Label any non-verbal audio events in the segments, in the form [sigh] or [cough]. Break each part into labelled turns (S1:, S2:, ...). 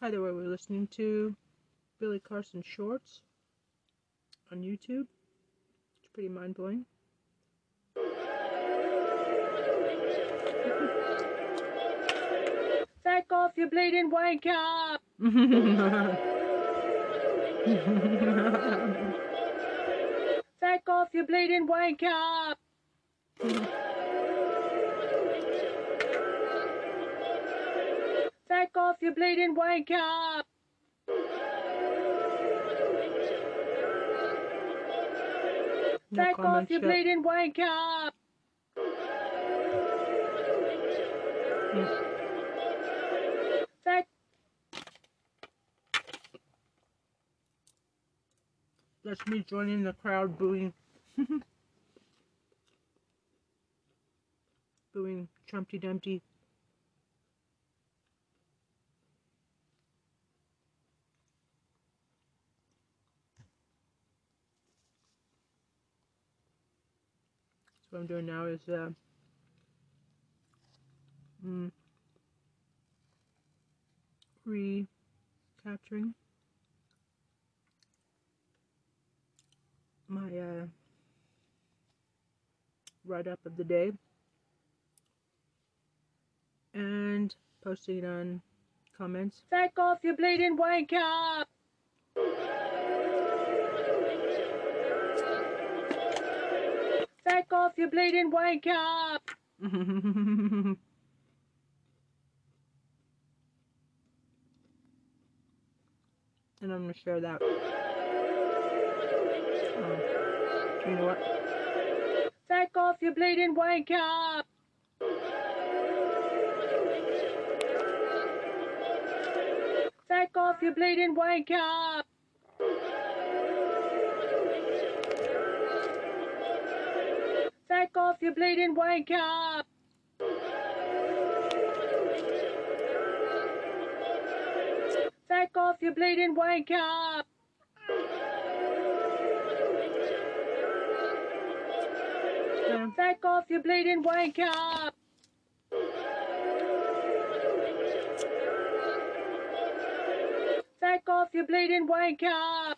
S1: Hi there, we're listening to Billy Carson Shorts on YouTube. It's pretty mind blowing.
S2: Back [laughs] off, you bleeding wanker! [laughs] Back off, you bleeding wanker! [laughs] off, you bleeding wanker!
S1: no
S2: Back off, you
S1: yet.
S2: bleeding wanker! Back
S1: That's me joining the crowd booing. [laughs] booing Trumpty Dumpty. I'm doing now is uh, mm, recapturing my uh, write up of the day and posting it on comments.
S2: Back off, you bleeding wanker! Back off, you bleeding wanker! [laughs]
S1: and I'm gonna share that. Oh, you know what?
S2: Back off, you bleeding wanker! Back off, you bleeding wanker! Back off, you bleeding wanker! Back off, you bleeding wanker! Back off, you bleeding wanker! Back off, you bleeding wanker!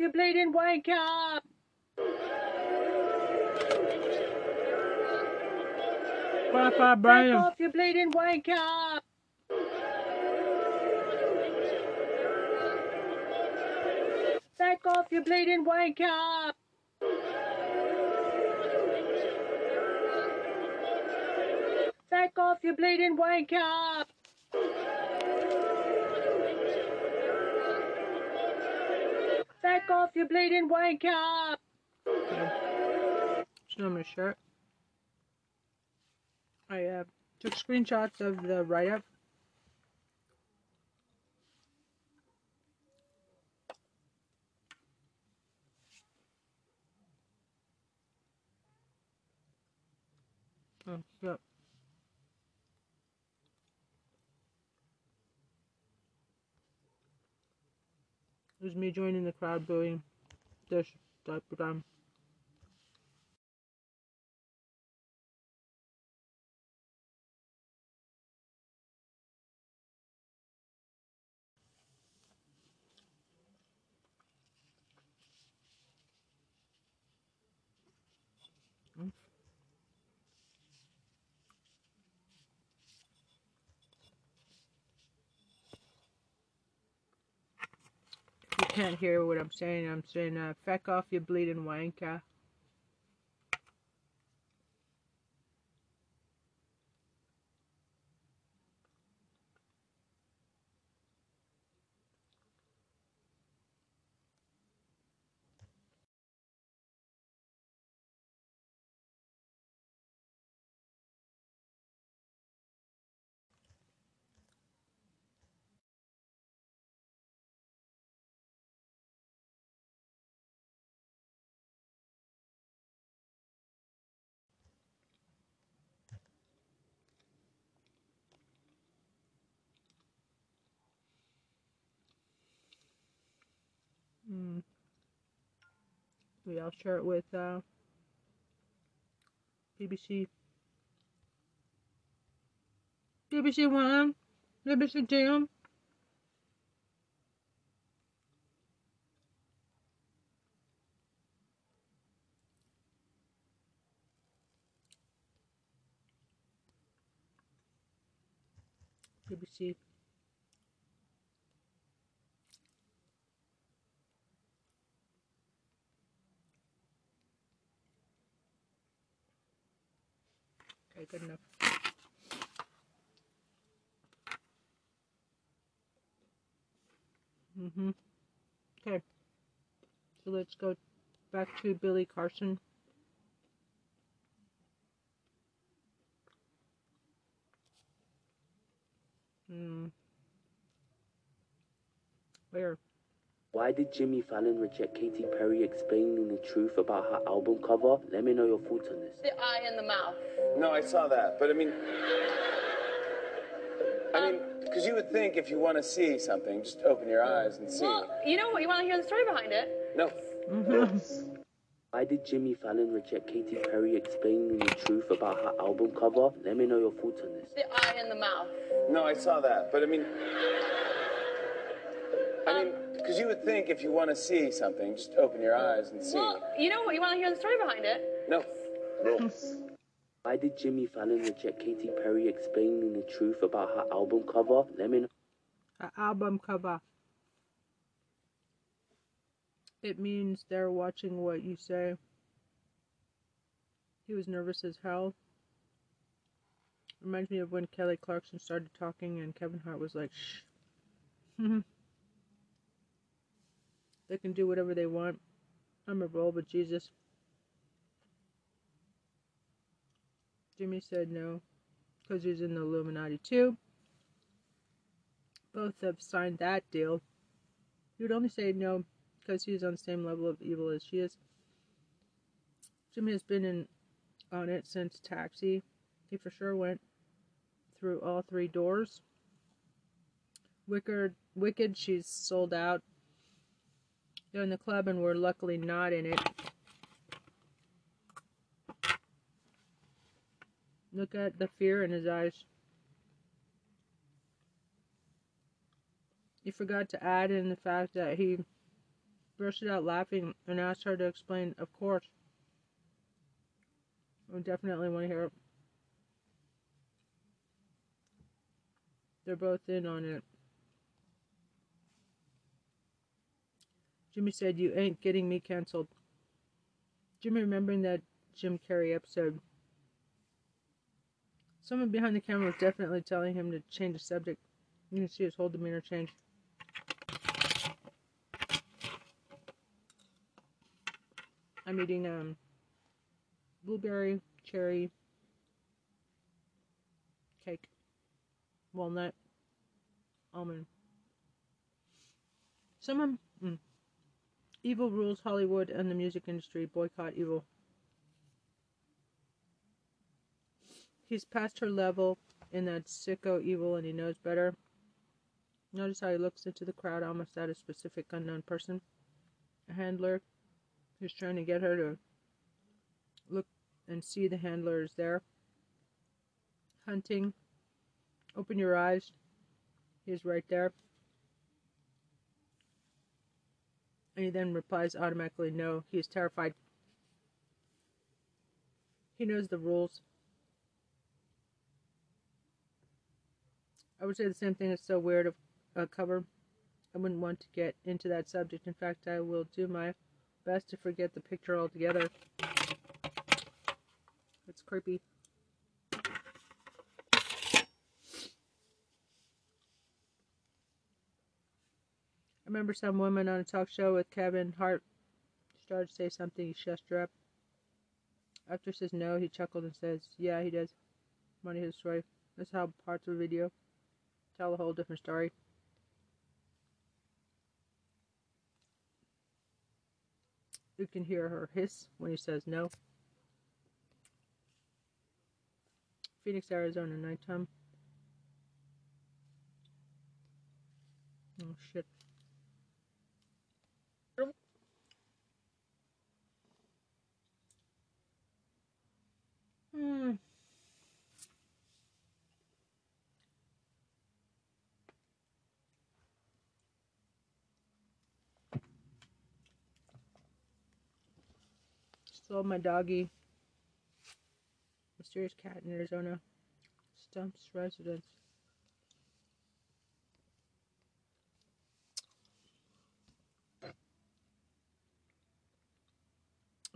S2: You bleeding wanker!
S1: Bye bye,
S2: Back
S1: Brian.
S2: off, you bleeding wanker! Back off, you bleeding wanker! Back off, you bleeding wanker! You bleeding wanker!
S1: Okay. So I'm gonna share it. I uh, took screenshots of the write up. Oh, yep. It was me joining the crowd booing. This type you can't hear what I'm saying, I'm saying, uh, feck off you bleeding wanker. Mm. We all share it with uh, BBC BBC One, BBC Two. BBC. Okay, good enough. Mm-hmm. Okay. So let's go back to Billy Carson. Hmm. Where?
S3: Why did Jimmy Fallon reject Katy Perry explaining the truth about her album cover? Let me know your thoughts on this.
S4: The eye and the mouth.
S5: No, I saw that, but I mean, I mean, um, because you would think if you want to see something, just open your eyes and see.
S4: Well, you know what? You want to hear the story behind it?
S5: No, [laughs]
S3: Why did Jimmy Fallon reject Katy Perry explaining the truth about her album cover? Let me know your thoughts on this.
S4: The eye and the mouth.
S5: no, I saw that, but I mean, because you would think if you want to see something, just open your eyes and see.
S4: Well, you know what? You want to hear the story behind it?
S5: No, no. [laughs]
S3: Why did Jimmy Fallon reject Katy Perry explaining the truth about her album cover? Let me know.
S1: A album cover. It means they're watching what you say. He was nervous as hell. Reminds me of when Kelly Clarkson started talking and Kevin Hart was like, shh. [laughs] they can do whatever they want. I'm a roll with Jesus. Jimmy said no, because he's in the Illuminati too. Both have signed that deal. He would only say no because he's on the same level of evil as she is. Jimmy has been in on it since Taxi. He for sure went through all three doors. Wicked, Wicked, she's sold out. They're in the club and we're luckily not in it. Look at the fear in his eyes. He forgot to add in the fact that he bursted out laughing and asked her to explain, of course. I definitely want to hear it. They're both in on it. Jimmy said, You ain't getting me canceled. Jimmy remembering that Jim Carrey episode. Someone behind the camera was definitely telling him to change the subject. You can see his whole demeanor change. I'm eating um blueberry cherry cake, walnut, almond. Someone, evil rules Hollywood and the music industry. Boycott evil. He's past her level in that sicko evil and he knows better. Notice how he looks into the crowd almost at a specific unknown person. A handler who's trying to get her to look and see the handler is there. Hunting. Open your eyes. He's right there. And he then replies automatically no. He is terrified. He knows the rules. I would say the same thing is so weird of a cover. I wouldn't want to get into that subject. In fact, I will do my best to forget the picture altogether. It's creepy. Remember some woman on a talk show with Kevin Hart started to say something, he shushed her up. After says no, he chuckled and says, Yeah, he does. Money his story. That's how parts of the video tell a whole different story. You can hear her hiss when he says no. Phoenix, Arizona, nighttime. Oh shit. Hmm. Still my doggy. Mysterious cat in Arizona stumps residents.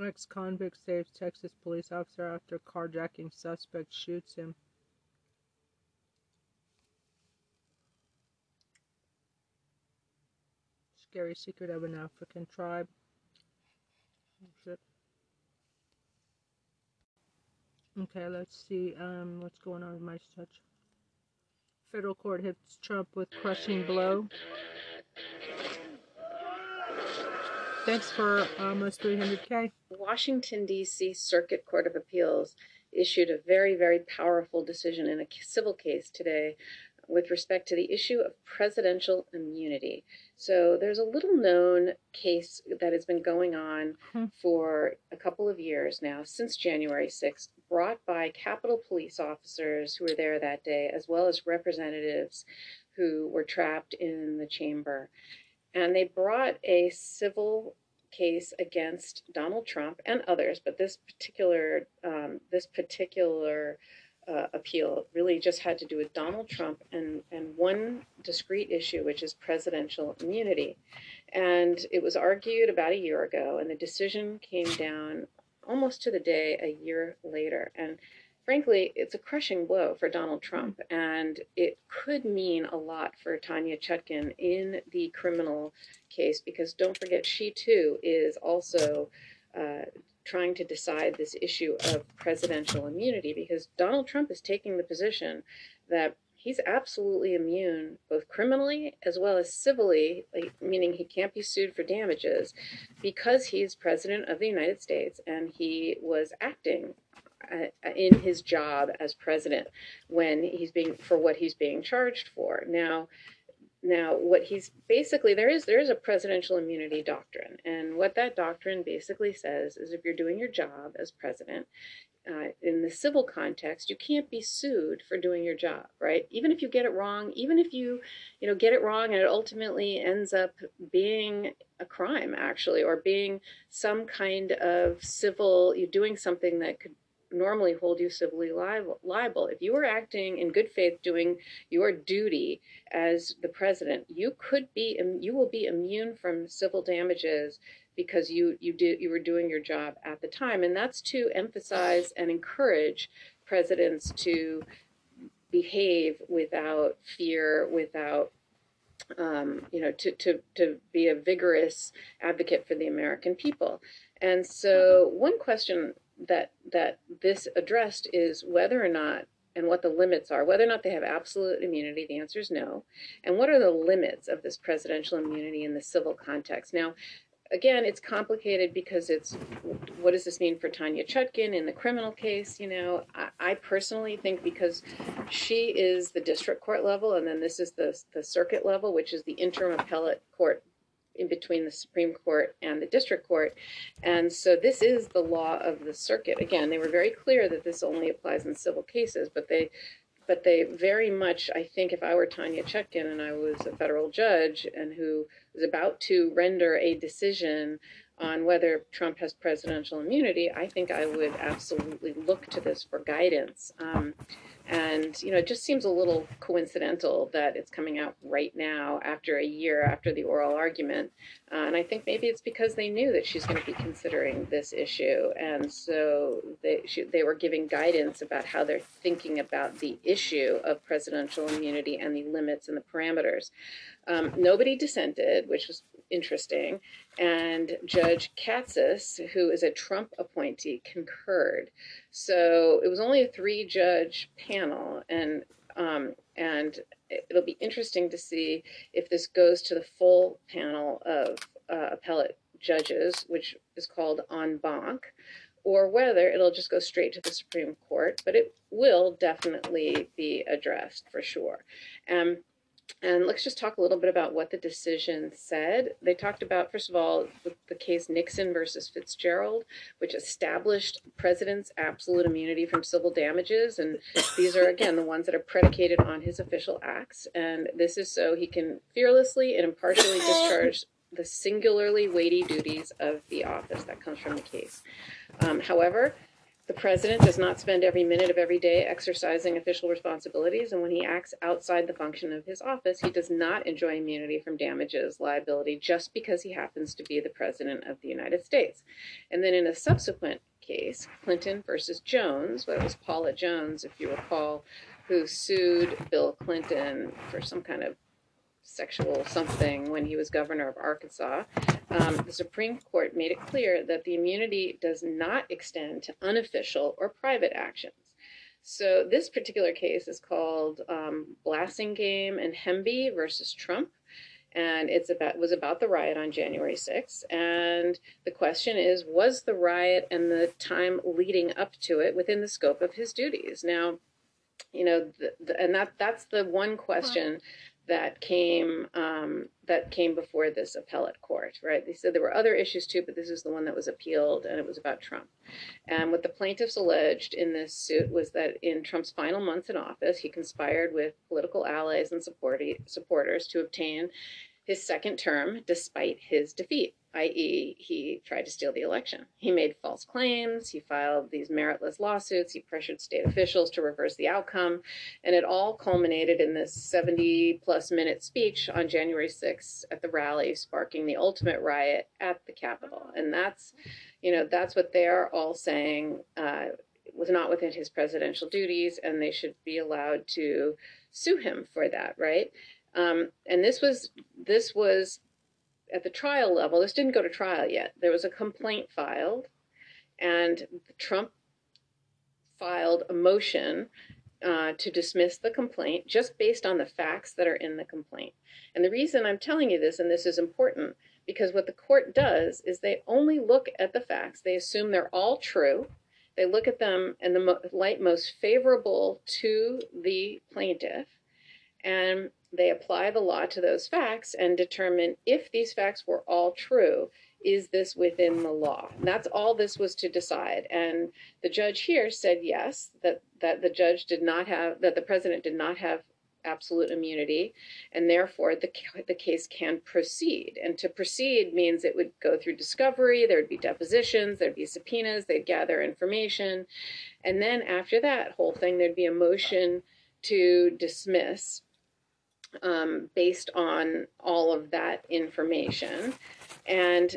S1: Ex convict saves Texas police officer after carjacking suspect shoots him. Scary secret of an African tribe. Oh, shit. Okay, let's see um, what's going on with my touch. Federal court hits Trump with crushing blow. Thanks for almost 300k.
S6: Washington, D.C. Circuit Court of Appeals issued a very, very powerful decision in a civil case today with respect to the issue of presidential immunity. So there's a little known case that has been going on
S1: Hmm.
S6: for a couple of years now, since January 6th, brought by Capitol police officers who were there that day, as well as representatives who were trapped in the chamber. And they brought a civil case against Donald Trump and others, but this particular um, this particular uh, appeal really just had to do with Donald Trump and, and one discrete issue, which is presidential immunity. And it was argued about a year ago, and the decision came down almost to the day a year later. And frankly, it's a crushing blow for Donald Trump, and it could mean a lot for Tanya Chutkan in the criminal case, because don't forget, she too is also. Uh, trying to decide this issue of presidential immunity because Donald Trump is taking the position that he's absolutely immune, both criminally as well as civilly, like, meaning he can't be sued for damages, because he's president of the United States and he was acting uh, in his job as president when he's being for what he's being charged for. Now, now, what he's basically there is there is a presidential immunity doctrine, and what that doctrine basically says is if you're doing your job as president, uh, in the civil context, you can't be sued for doing your job, right? Even if you get it wrong, even if you, you know, get it wrong and it ultimately ends up being a crime, actually, or being some kind of civil, you're doing something that could normally hold you civilly liable. If you were acting in good faith, doing your duty as the president, you could be, you will be immune from civil damages because you you did you were doing your job at the time, and that's to emphasize and encourage presidents to behave without fear, without um, you know, to, to, to be a vigorous advocate for the American people. And so, one question that that this addressed is whether or not and what the limits are whether or not they have absolute immunity the answer is no. And what are the limits of this presidential immunity in the civil context? Now again it's complicated because it's what does this mean for tanya chutkan in the criminal case you know? I, I personally think because she is the district court level and then this is the, the circuit level which is the interim appellate court in between the Supreme Court and the District Court. And so this is the law of the circuit. Again, they were very clear that this only applies in civil cases, but they but they very much, I think, if I were Tanya Chutkan and I was a federal judge and who was about to render a decision on whether Trump has presidential immunity, I think I would absolutely look to this for guidance. Um, and, you know, it just seems a little coincidental that it's coming out right now after a year after the oral argument. Uh, and I think maybe it's because they knew that she's going to be considering this issue. And so they, she, they were giving guidance about how they're thinking about the issue of presidential immunity and the limits and the parameters. Um, nobody dissented, which was interesting. And Judge Katsas, who is a Trump appointee, concurred. So it was only a three judge panel. And um, and it'll be interesting to see if this goes to the full panel of uh, appellate judges, which is called en banc, or whether it'll just go straight to the Supreme Court. But it will definitely be addressed for sure. Um, and let's just talk a little bit about what the decision said. They talked about, first of all, the, the case Nixon versus Fitzgerald, which established president's absolute immunity from civil damages. And these are, again, the ones that are predicated on his official acts. And this is so he can fearlessly and impartially discharge the singularly weighty duties of the office. That comes from the case. Um, however, the president does not spend every minute of every day exercising official responsibilities, and when he acts outside the function of his office, he does not enjoy immunity from damages liability just because he happens to be the president of the United States. And then in a subsequent case, Clinton versus Jones, well, it was Paula Jones, if you recall, who sued Bill Clinton for some kind of sexual something when he was governor of Arkansas. Um, the Supreme Court made it clear that the immunity does not extend to unofficial or private actions. So this particular case is called um, Blassingame and Hemby versus Trump. And it's about was about the riot on January 6th. And the question is, was the riot and the time leading up to it within the scope of his duties? Now, you know, the, the, and that that's the one question that came um, that came before this appellate court, right? They said there were other issues too, but this is the one that was appealed, and it was about Trump. And what the plaintiffs alleged in this suit was that in Trump's final months in office, he conspired with political allies and supporters to obtain his second term despite his defeat i.e., he tried to steal the election. He made false claims, he filed these meritless lawsuits, he pressured state officials to reverse the outcome, and it all culminated in this 70 plus minute speech on January 6th at the rally, sparking the ultimate riot at the Capitol. And that's, you know, that's what they're all saying uh, was not within his presidential duties, and they should be allowed to sue him for that, right? Um, and this was this was at the trial level, this didn't go to trial yet. There was a complaint filed, and Trump filed a motion uh, to dismiss the complaint just based on the facts that are in the complaint. And the reason I'm telling you this, and this is important, because what the court does is they only look at the facts. They assume they're all true. They look at them in the light most favorable to the plaintiff, and they apply the law to those facts and determine if these facts were all true, is this within the law? And that's all this was to decide. And the judge here said yes, that, that the judge did not have, that the president did not have absolute immunity, and therefore the, the case can proceed. And to proceed means it would go through discovery, there would be depositions, there'd be subpoenas, they'd gather information. And then after that whole thing, there'd be a motion to dismiss um, based on all of that information. And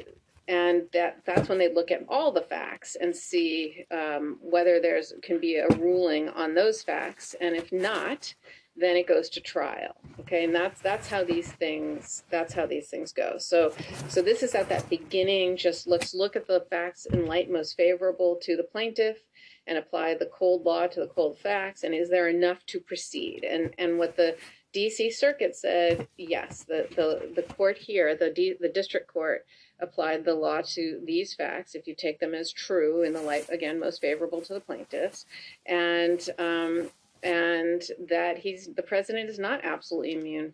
S6: and that that's when they look at all the facts and see um, whether there's can be a ruling on those facts. And if not then it goes to trial. Okay and that's that's how these things that's how these things go. So so this is at that beginning. Just let's look at the facts in light most favorable to the plaintiff and apply the cold law to the cold facts. And is there enough to proceed? And and what the DC Circuit said yes. The the the court here, the D, the district court, applied the law to these facts if you take them as true in the light again most favorable to the plaintiffs, and um, and that he's the president is not absolutely immune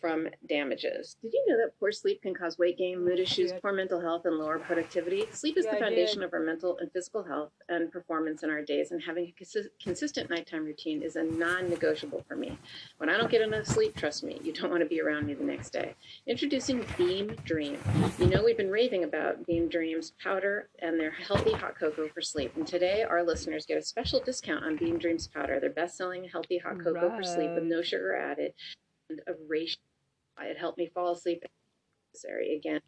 S6: from damages. Did you know that poor sleep can cause weight gain, mood issues, poor mental health, and lower productivity? Sleep is
S1: Yeah,
S6: the foundation of our mental and physical health and performance in our days, and having a consi- consistent nighttime routine is a non negotiable for me. When I don't get enough sleep, trust me, you don't want to be around me the next day. Introducing Beam Dream. You know, we've been raving about Beam Dreams powder and their healthy hot cocoa for sleep. And today, our listeners get a special discount on Beam Dreams powder, their best selling healthy hot cocoa for sleep with no sugar added and a ratio. It helped me fall asleep necessary again.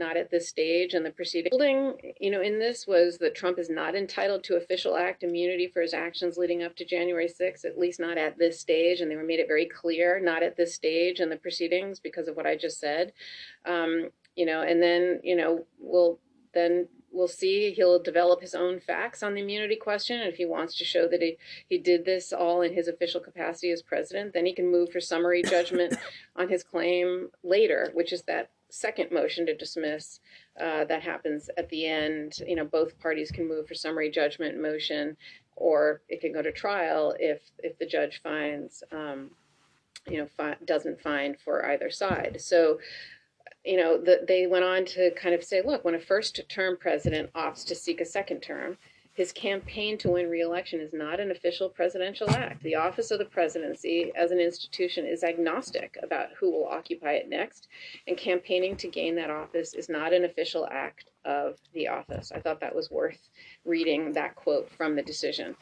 S6: Not at this stage and the proceeding. You know, in this was that Trump is not entitled to official act immunity for his actions leading up to January 6th, at least not at this stage. And they were made it very clear, not at this stage in the proceedings because of what I just said. Um, you know, and then, you know, we'll then we'll see. He'll develop his own facts on the immunity question and if he wants to show that he, he did this all in his official capacity as president then he can move for summary judgment [laughs] on his claim later which is that second motion to dismiss uh, that happens at the end. You know both parties can move for summary judgment motion or it can go to trial if if the judge finds um, you know fi- doesn't find for either side. So you know, the, they went on to kind of say, look, when a first term president opts to seek a second term, his campaign to win re-election is not an official presidential act. The office of the presidency as an institution is agnostic about who will occupy it next, and campaigning to gain that office is not an official act of the office. I thought that was worth reading that quote from the decision.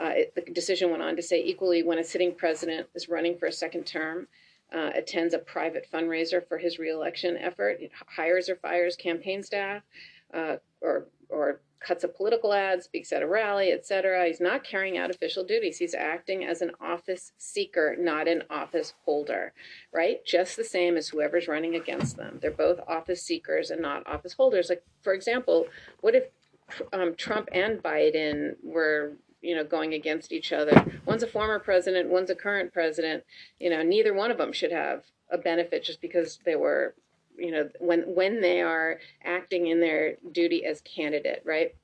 S6: Uh, it, the decision went on to say equally when a sitting president is running for a second term, uh, attends a private fundraiser for his reelection effort, hires or fires campaign staff, uh, or or cuts a political ad, speaks at a rally, etc. He's not carrying out official duties. He's acting as an office seeker, not an office holder, right? Just the same as whoever's running against them. They're both office seekers and not office holders. Like, for example, what if um, Trump and Biden were you know going against each other. One's a former president one's a current president. You know neither one of them should have a benefit just because they were you know when when they are acting in their duty as candidate right?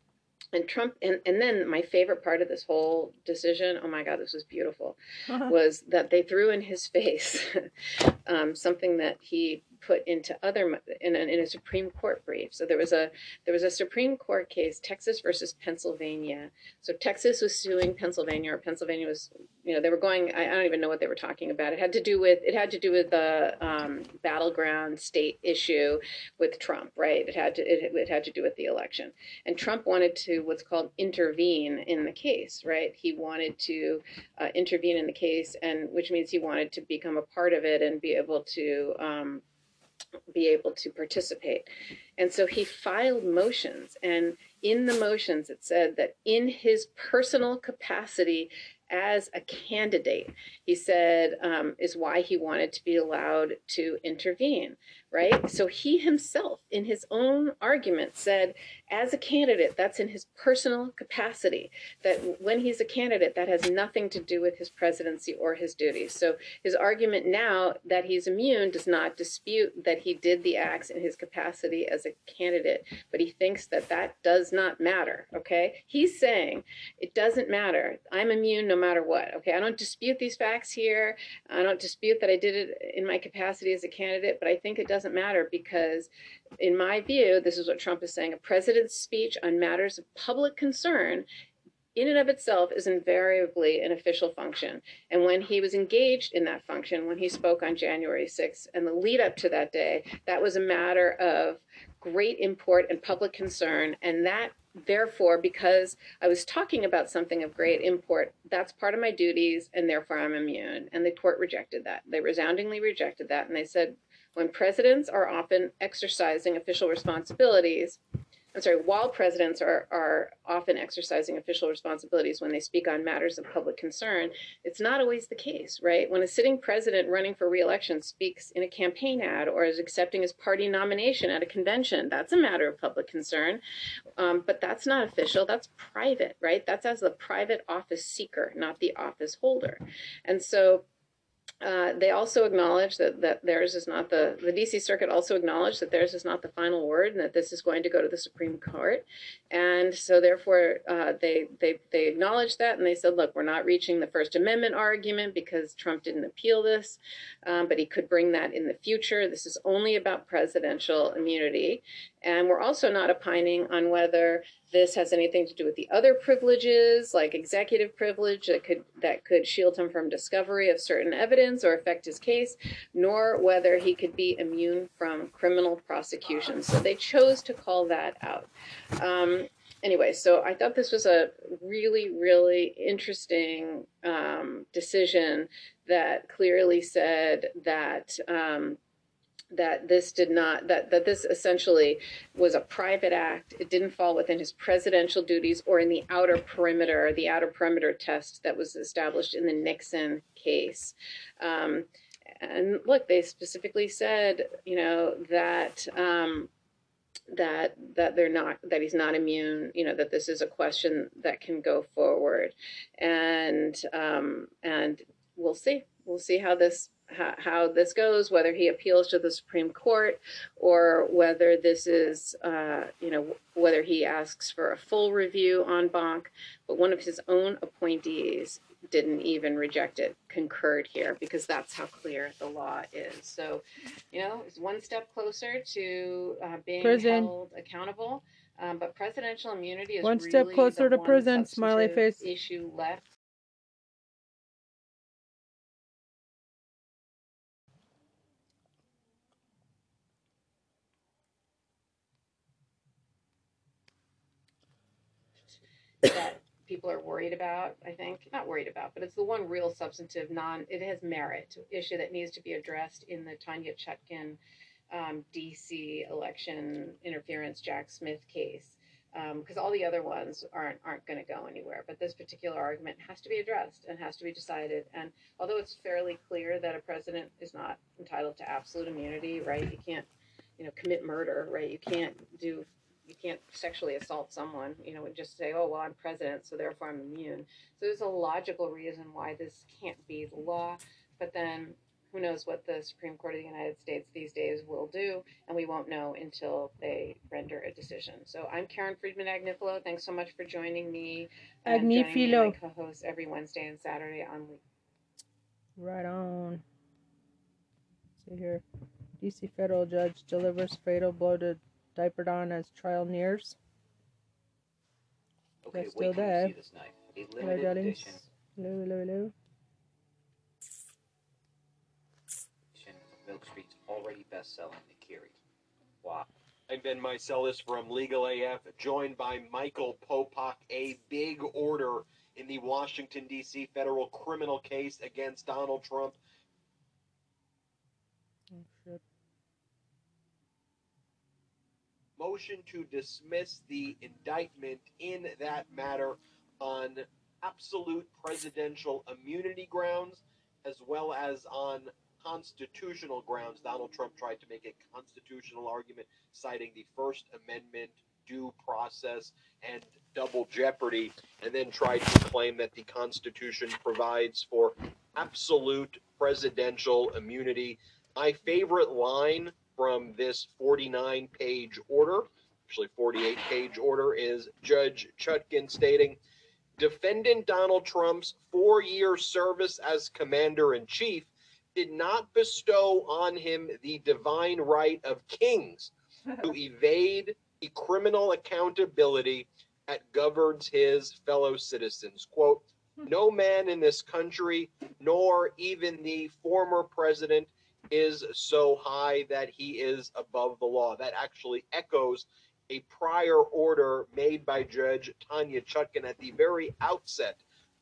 S6: And Trump and, and then my favorite part of this whole decision, oh my God, this was beautiful, [laughs] was that they threw in his face [laughs] um, something that he put into other in a, in a Supreme Court brief. So there was a there was a Supreme Court case, Texas versus Pennsylvania. So Texas was suing Pennsylvania, or Pennsylvania was, you know, they were going. I, I don't even know what they were talking about. It had to do with it had to do with the um, battleground state issue with Trump, right? It had to it, it had to do with the election, and Trump wanted to what's called intervene in the case, right? He wanted to uh, intervene in the case, and which means he wanted to become a part of it and be able to. Um, be able to participate. And so he filed motions, and in the motions, it said that in his personal capacity as a candidate, he said, um, is why he wanted to be allowed to intervene, right? So he himself, in his own argument, said, as a candidate, that's in his personal capacity. That when he's a candidate, that has nothing to do with his presidency or his duties. So his argument now that he's immune does not dispute that he did the acts in his capacity as a candidate, but he thinks that that does not matter. Okay, he's saying it doesn't matter. I'm immune no matter what. Okay, I don't dispute these facts here. I don't dispute that I did it in my capacity as a candidate, but I think it doesn't matter because in my view, this is what Trump is saying a president's speech on matters of public concern in and of itself is invariably an official function. And when he was engaged in that function, when he spoke on January 6th and the lead up to that day, that was a matter of great import and public concern. And that, therefore, because I was talking about something of great import, that's part of my duties, and therefore I'm immune. And the court rejected that. They resoundingly rejected that. And they said, when presidents are often exercising official responsibilities, I'm sorry, while presidents are, are often exercising official responsibilities when they speak on matters of public concern, it's not always the case, right? When a sitting president running for reelection speaks in a campaign ad or is accepting his party nomination at a convention, that's a matter of public concern. Um, but that's not official, that's private, right? That's as the private office seeker, not the office holder. And so uh, they also acknowledge that, that theirs is not the, the DC Circuit also acknowledged that theirs is not the final word and that this is going to go to the Supreme Court. And so therefore uh, they, they, they acknowledged that and they said, look, we're not reaching the First Amendment argument because Trump didn't appeal this, um, but he could bring that in the future. This is only about presidential immunity. And we're also not opining on whether this has anything to do with the other privileges, like executive privilege that could that could shield him from discovery of certain evidence or affect his case, nor whether he could be immune from criminal prosecution. So they chose to call that out. Um, anyway, so I thought this was a really, really interesting um, decision that clearly said that. Um, that this did not that that this essentially was a private act. It didn't fall within his presidential duties or in the outer perimeter the outer perimeter test that was established in the nixon case. Um, and look they specifically said you know that um, that that they're not that he's not immune you know that this is a question that can go forward. And um, and we'll see. We'll see how this how, how this goes, whether he appeals to the Supreme Court or whether this is, uh, you know, whether he asks for a full review en banc. But one of his own appointees didn't even reject it, concurred here, because that's how clear the law is. So, you know, it's one step closer to uh, being
S1: Prison.
S6: held accountable. Um, but presidential immunity is
S1: One step closer to prison, smiley face.
S6: issue left. that people are worried about, I think. Not worried about, but it's the one real substantive non it has merit issue that needs to be addressed in the Tanya Chutkan um, DC election interference Jack Smith case. Because all the other ones aren't aren't going to go anywhere, but this particular argument has to be addressed and has to be decided. And although it's fairly clear that a president is not entitled to absolute immunity, right? You can't, you know, commit murder, right? You can't do you can't sexually assault someone, you know, and just say, oh, well, I'm president, so therefore I'm immune. So there's a logical reason why this can't be the law. But then who knows what the Supreme Court of the United States these days will do, and we won't know until they render a decision. So I'm Karen Friedman Agnifilo. Thanks so much for joining me.
S1: Agnifilo.
S6: my co-host every Wednesday and Saturday on
S1: Right on. See here. DC federal judge delivers fatal blow to Diaper on as trial nears.
S7: Okay,
S1: They're still
S7: till
S1: there.
S7: you see this knife.
S1: Hello, darlings.
S7: edition,
S1: Hello, hello, hello.
S7: Milk Street's already best-selling Akiri. Wow.
S8: I'm Ben Meiselas from Legal AF, joined by Michael Popak. A big order in the Washington, D.C. federal criminal case against Donald Trump.
S1: Oh, shit.
S8: Motion to dismiss the indictment in that matter on absolute presidential immunity grounds as well as on constitutional grounds. Donald Trump tried to make a constitutional argument citing the First Amendment, due process, and double jeopardy, and then tried to claim that the Constitution provides for absolute presidential immunity. My favorite line from this 49 page order, actually 48 page order, is Judge Chutkan stating Defendant Donald Trump's four year service as commander in chief did not bestow on him the divine right of kings [laughs] to evade the criminal accountability that governs his fellow citizens. Quote, [laughs] no man in this country, nor even the former president, is so high that he is above the law. That actually echoes a prior order made by Judge Tanya Chutkan at the very outset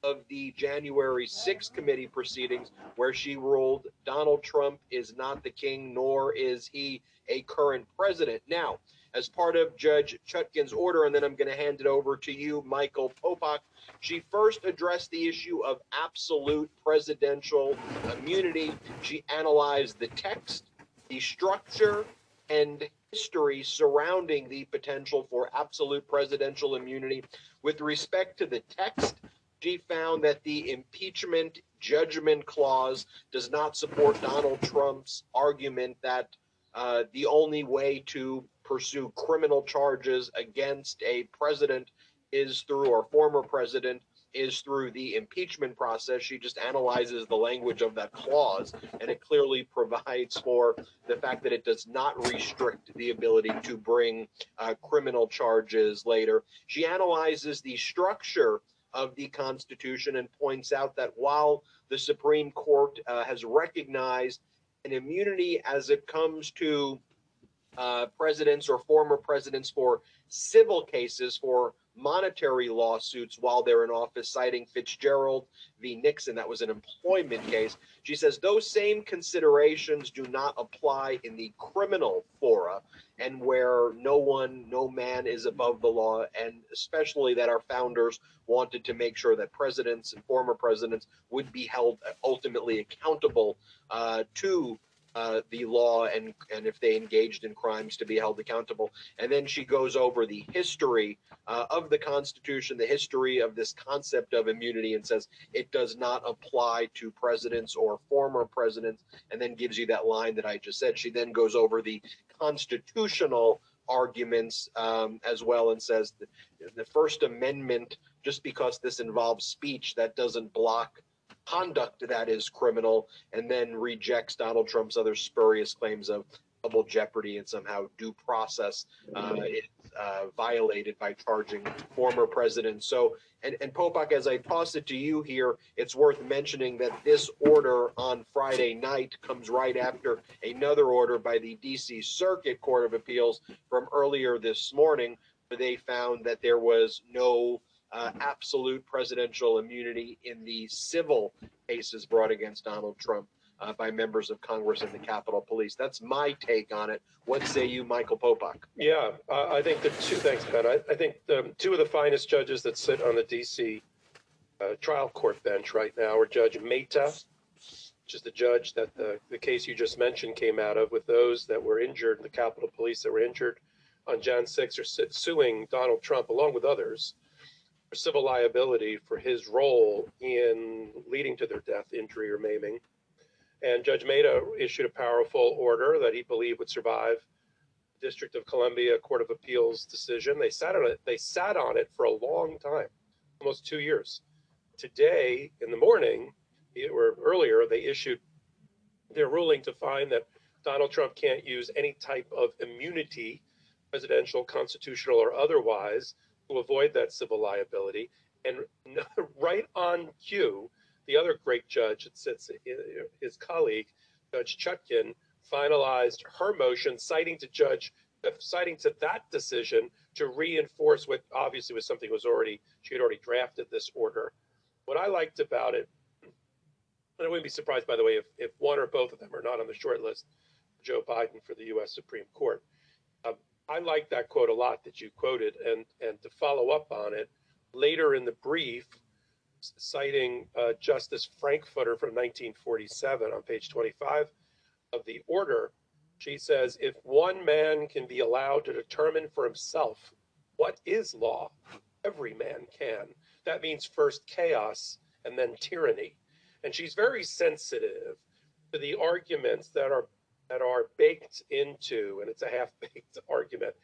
S8: of the January 6th committee proceedings, where she ruled Donald Trump is not the king, nor is he a current president. Now, as part of Judge Chutkan's order, and then I'm going to hand it over to you, Michael Popak. She first addressed the issue of absolute presidential immunity. She analyzed the text, the structure, and history surrounding the potential for absolute presidential immunity. With respect to the text, she found that the impeachment judgment clause does not support Donald Trump's argument that uh, the only way to pursue criminal charges against a president is through, or former president, is through the impeachment process. She just analyzes the language of that clause, and it clearly provides for the fact that it does not restrict the ability to bring uh, criminal charges later. She analyzes the structure of the Constitution and points out that while the Supreme Court uh, has recognized an immunity as it comes to uh, presidents or former presidents for civil cases for monetary lawsuits while they're in office, citing Fitzgerald v. Nixon. That was an employment case. She says those same considerations do not apply in the criminal fora and where no one, no man is above the law, and especially that our founders wanted to make sure that presidents and former presidents would be held ultimately accountable uh, to uh, the law and and if they engaged in crimes to be held accountable. And then she goes over the history uh, of the Constitution, the history of this concept of immunity, and says it does not apply to presidents or former presidents. And then gives you that line that I just said. She then goes over the constitutional arguments um, as well and says the, the First Amendment. Just because this involves speech, that doesn't block conduct that is criminal and then rejects Donald Trump's other spurious claims of double jeopardy and somehow due process uh, is
S9: uh, violated by charging former presidents. So, and, and Popak, as I toss it to you here, it's worth mentioning that this order on Friday night comes right after another order by the DC Circuit Court of Appeals from earlier this morning, where they found that there was no uh, absolute presidential immunity in the civil cases brought against Donald Trump uh, by members of Congress and the Capitol Police. That's my take on it. What say you, Michael Popak?
S10: Yeah, I think the two, things, Ben. I, I think the two of the finest judges that sit on the DC uh, trial court bench right now are Judge Mehta, which is the judge that the, the case you just mentioned came out of, with those that were injured, the Capitol Police that were injured on Jan 6 are suing Donald Trump, along with others, civil liability for his role in leading to their death, injury, or maiming. And Judge Mehta issued a powerful order that he believed would survive the District of Columbia Court of Appeals decision. They sat on it. They sat on it for a long time, almost two years. Today, in the morning, or earlier, they issued their ruling to find that Donald Trump can't use any type of immunity, presidential, constitutional, or otherwise, to avoid that civil liability. And [laughs] right on cue, the other great judge his colleague, Judge Chutkan, finalized her motion, citing to Judge, citing to that decision to reinforce what obviously was something was already she had already drafted this order. What I liked about it, and I wouldn't be surprised, by the way, if, if one or both of them are not on the short list, Joe Biden for the U.S. Supreme Court. I like that quote a lot that you quoted, and and to follow up on it, later in the brief, citing uh, Justice Frankfurter from 1947 on page 25 of the order, she says, if one man can be allowed to determine for himself what is law, every man can. That means first chaos and then tyranny. And she's very sensitive to the arguments that are that are baked into, and it's a half-baked [laughs] argument,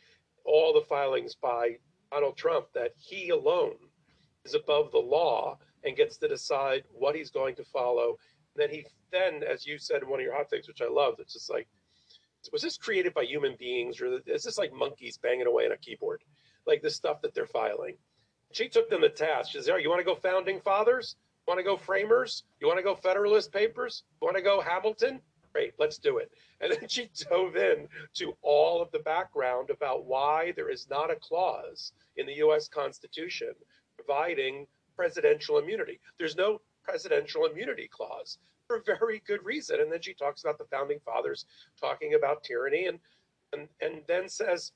S10: all the filings by Donald Trump that he alone is above the law and gets to decide what he's going to follow. And then he then, as you said in one of your hot takes, which I loved, it's just like, was this created by human beings or is this like monkeys banging away on a keyboard? Like the stuff that they're filing. She took them to task. She says, said, You want to go founding fathers? You want to go framers? You want to go Federalist Papers? You want to go Hamilton? Great, let's do it. And then she dove in to all of the background about why there is not a clause in the US Constitution providing presidential immunity. There's no presidential immunity clause for a very good reason. And then she talks about the founding fathers talking about tyranny and and, and then says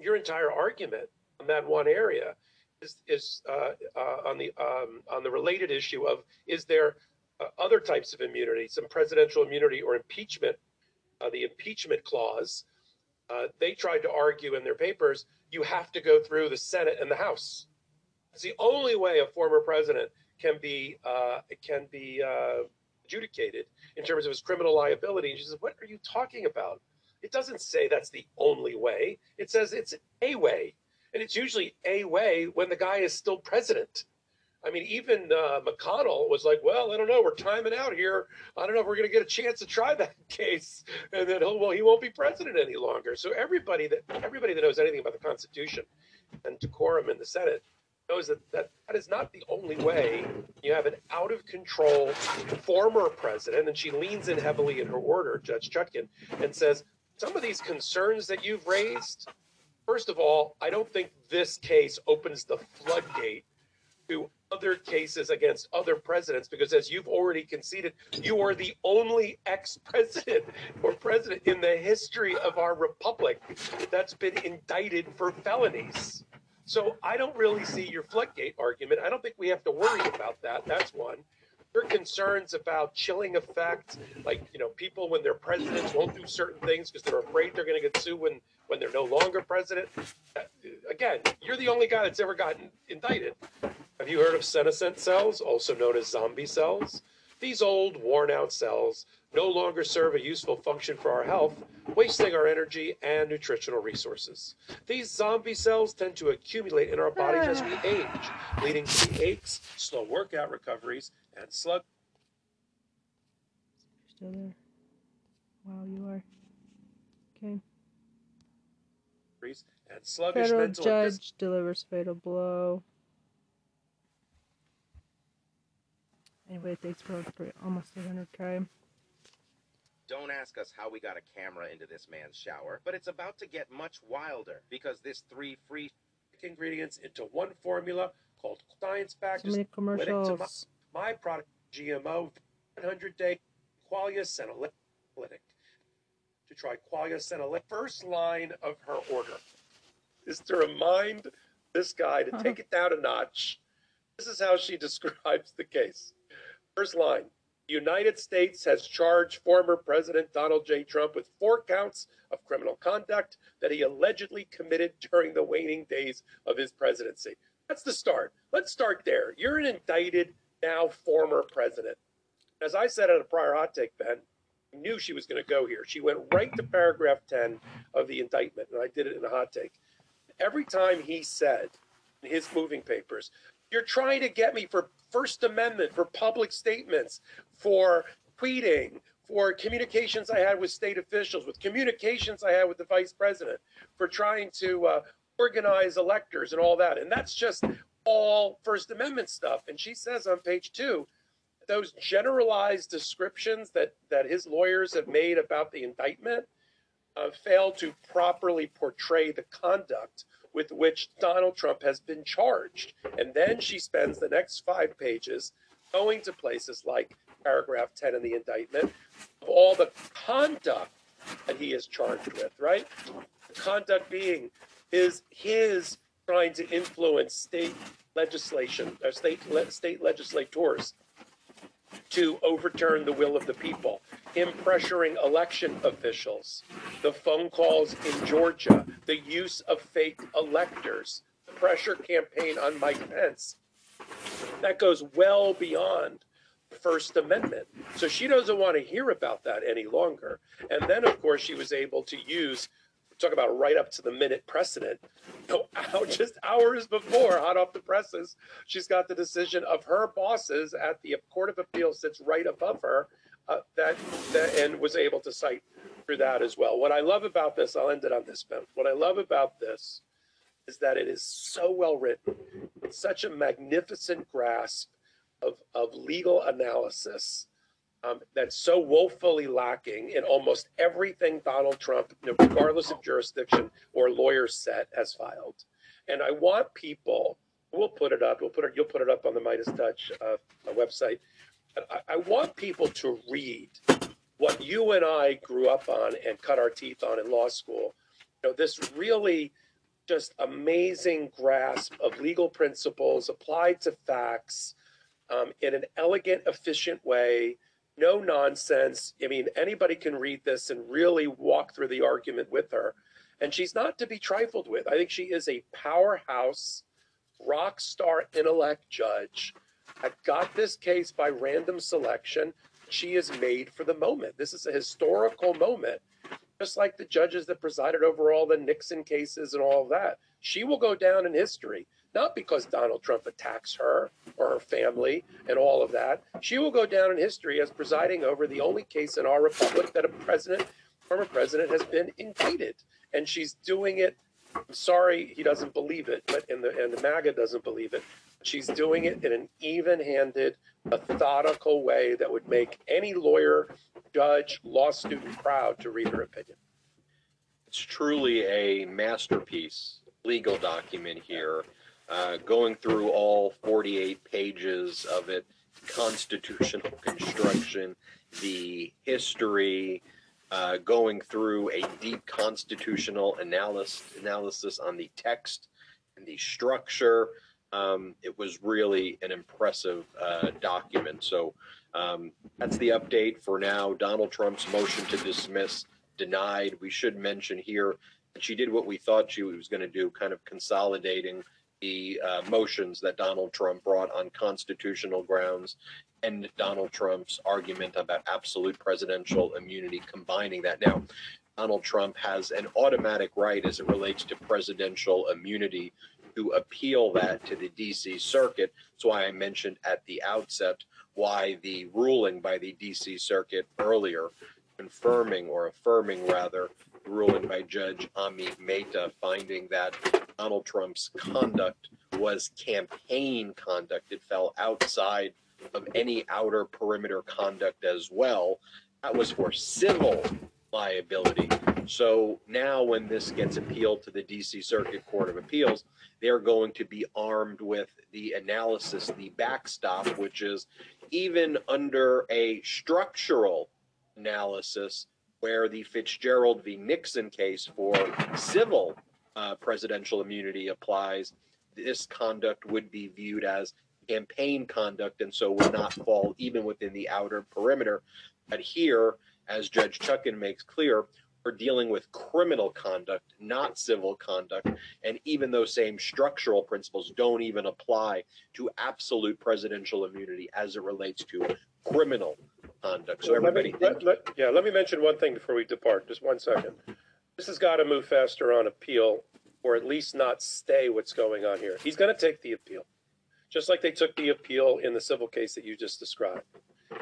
S10: your entire argument on that one area is, is uh, uh, on the um, on the related issue of is there uh, other types of immunity, some presidential immunity or impeachment, uh, the impeachment clause. Uh, they tried to argue in their papers you have to go through the Senate and the House. It's the only way a former president can be uh, can be uh, adjudicated in terms of his criminal liability. And she says, "What are you talking about? It doesn't say that's the only way. It says it's a way, and it's usually a way when the guy is still president." I mean, even uh, McConnell was like, "Well, I don't know. We're timing out here. I don't know if we're going to get a chance to try that [laughs] case, and then he'll, well, he won't be president any longer." So everybody that everybody that knows anything about the Constitution and decorum in the Senate knows that, that that is not the only way you have an out of control former president. And she leans in heavily in her order, Judge Chutkan, and says, Some of these concerns that you've raised, first of all, I don't think this case opens the floodgate to other cases against other presidents because as you've already conceded you are the only ex-president [laughs] or president in the history of our republic that's been indicted for felonies so I don't really see your floodgate argument. I don't think we have to worry about that. That's one. Your concerns about chilling effect, like you know, people when they're presidents won't do certain things because they're afraid they're going to get sued when when they're no longer president. Uh, again, you're the only guy that's ever gotten indicted. Have you heard of senescent cells, also known as zombie cells? These old, worn out cells no longer serve a useful function for our health, wasting our energy and nutritional resources. These zombie cells tend to accumulate in our bodies as we [sighs] age, leading to the aches, slow workout recoveries, and slug.
S1: You're still there. Wow, you are. Okay.
S10: And sluggish
S1: Federal
S10: mental and
S1: judge delivers fatal blow. Anyway, thanks for for almost 300k.
S11: Don't ask us how we got a camera into this man's shower, but it's about to get much wilder because this three free
S10: ingredients into one formula called Science Pack.
S1: So many
S10: to my,
S1: commercials.
S10: my product, GMO, 100 day Qualia Senolytic. To try Qualia Senolytic. First line of her order is to remind this guy to take it down a notch. This is how she [laughs] describes the case. First line United States has charged former President Donald J. Trump with four counts of criminal conduct that he allegedly committed during the waning days of his presidency. That's the start. Let's start there. You're an indicted, now former president. As I said on a prior hot take, Ben, knew she was going to go here. She went right to paragraph 10 of the indictment, and I did it in a hot take. Every time he said in his moving papers, You're trying to get me for First Amendment, for public statements, for tweeting, for communications I had with state officials, with communications I had with the vice president, for trying to uh, organize electors and all that. And that's just all First Amendment stuff. And she says on page two, those generalized descriptions that, that his lawyers have made about the indictment uh, fail to properly portray the conduct with which Donald Trump has been charged. And then she spends the next five pages going to places like paragraph 10 in the indictment of all the conduct that he is charged with, right? The conduct being is his trying to influence state legislation or state le- state legislators to overturn the will of the people, him pressuring election officials, the phone calls in Georgia, the use of fake electors, the pressure campaign on Mike Pence. That goes well beyond the First Amendment. So she doesn't want to hear about that any longer. And then, of course, she was able to use, talk about right up to the minute precedent. [laughs] No, just hours before, hot off the presses, she's got the decision of her bosses at the Court of Appeals that's right above her uh, that, that and was able to cite through that as well. What I love about this, I'll end it on this, Ben. What I love about this is that it is so well written. It's such a magnificent grasp of, of legal analysis um, that's so woefully lacking in almost everything Donald Trump, regardless of jurisdiction or lawyer set, has filed. And I want people, we'll put it up, we'll put it, you'll put it up on the Midas Touch uh, website. I, I want people to read what you and I grew up on and cut our teeth on in law school. You know, this really just amazing grasp of legal principles applied to facts um, in an elegant, efficient way. No nonsense. I mean, anybody can read this and really walk through the argument with her. And she's not to be trifled with. I think she is a powerhouse, rock star intellect judge. I got this case by random selection. She is made for the moment. This is a historical moment just like the judges that presided over all the Nixon cases and all that. She will go down in history, not because Donald Trump attacks her or her family and all of that. She will go down in history as presiding over the only case in our republic that a president, former president, has been indicted. And she's doing it. I'm sorry he doesn't believe it, but in the and the MAGA doesn't believe it. She's doing it in an even-handed, methodical way that would make any lawyer, judge, law student proud to read her opinion.
S8: It's truly a masterpiece legal document here, uh, going through all 48 pages of it, constitutional construction, the history, uh, going through a deep constitutional analysis analysis on the text and the structure. Um, it was really an impressive uh, document. So um, that's the update for now. Donald Trump's motion to dismiss denied. We should mention here that she did what we thought she was going to do, kind of consolidating the uh, motions that Donald Trump brought on constitutional grounds and Donald Trump's argument about absolute presidential immunity, combining that. Now, Donald Trump has an automatic right as it relates to presidential immunity to appeal that to the DC Circuit. That's why I mentioned at the outset why the ruling by the DC Circuit earlier confirming or affirming rather ruling by Judge Amit Mehta finding that Donald Trump's conduct was campaign conduct. It fell outside of any outer perimeter conduct as well. That was for civil liability. So now, when this gets appealed to the DC Circuit Court of Appeals, they're going to be armed with the analysis, the backstop, which is even under a structural analysis, where the Fitzgerald v. Nixon case for civil uh, presidential immunity applies, this conduct would be viewed as campaign conduct and so would not fall even within the outer perimeter. But here, as Judge Chutkan makes clear, we're dealing with criminal conduct, not civil conduct. And even those same structural principles don't even apply to absolute presidential immunity as it relates to criminal conduct. So
S10: Let me-
S8: everybody
S10: let- let- Yeah, let me mention one thing before we depart, just one second. This has got to move faster on appeal, or at least not stay what's going on here. He's going to take the appeal, just like they took the appeal in the civil case that you just described.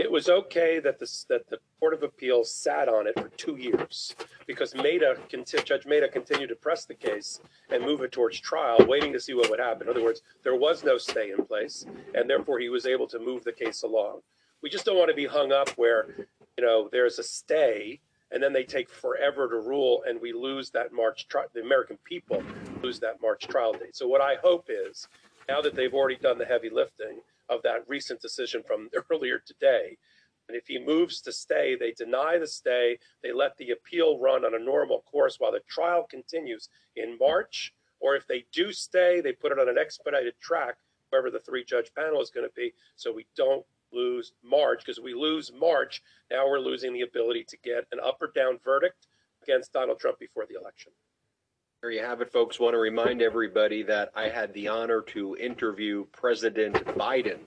S10: It was okay that the, that the Court of Appeals sat on it for two years because Mehta, conti- Judge Mehta continued to press the case and move it towards trial, waiting to see what would happen. In other words, there was no stay in place, and therefore he was able to move the case along. We just don't want to be hung up where, you know, there's a stay and then they take forever to rule and we lose that March trial. The American people lose that March trial date. So what I hope is now that they've already done the heavy lifting of that recent decision from [laughs] earlier today, and if he moves to stay, they deny the stay. They let the appeal run on a normal course while the trial continues in March. Or if they do stay, they put it on an expedited track, wherever the three judge panel is going to be, so we don't lose March. Because we lose March, now we're losing the ability to get an up or down verdict against Donald Trump before the election.
S8: There you have it, folks. Want to remind everybody that I had the honor to interview President Biden.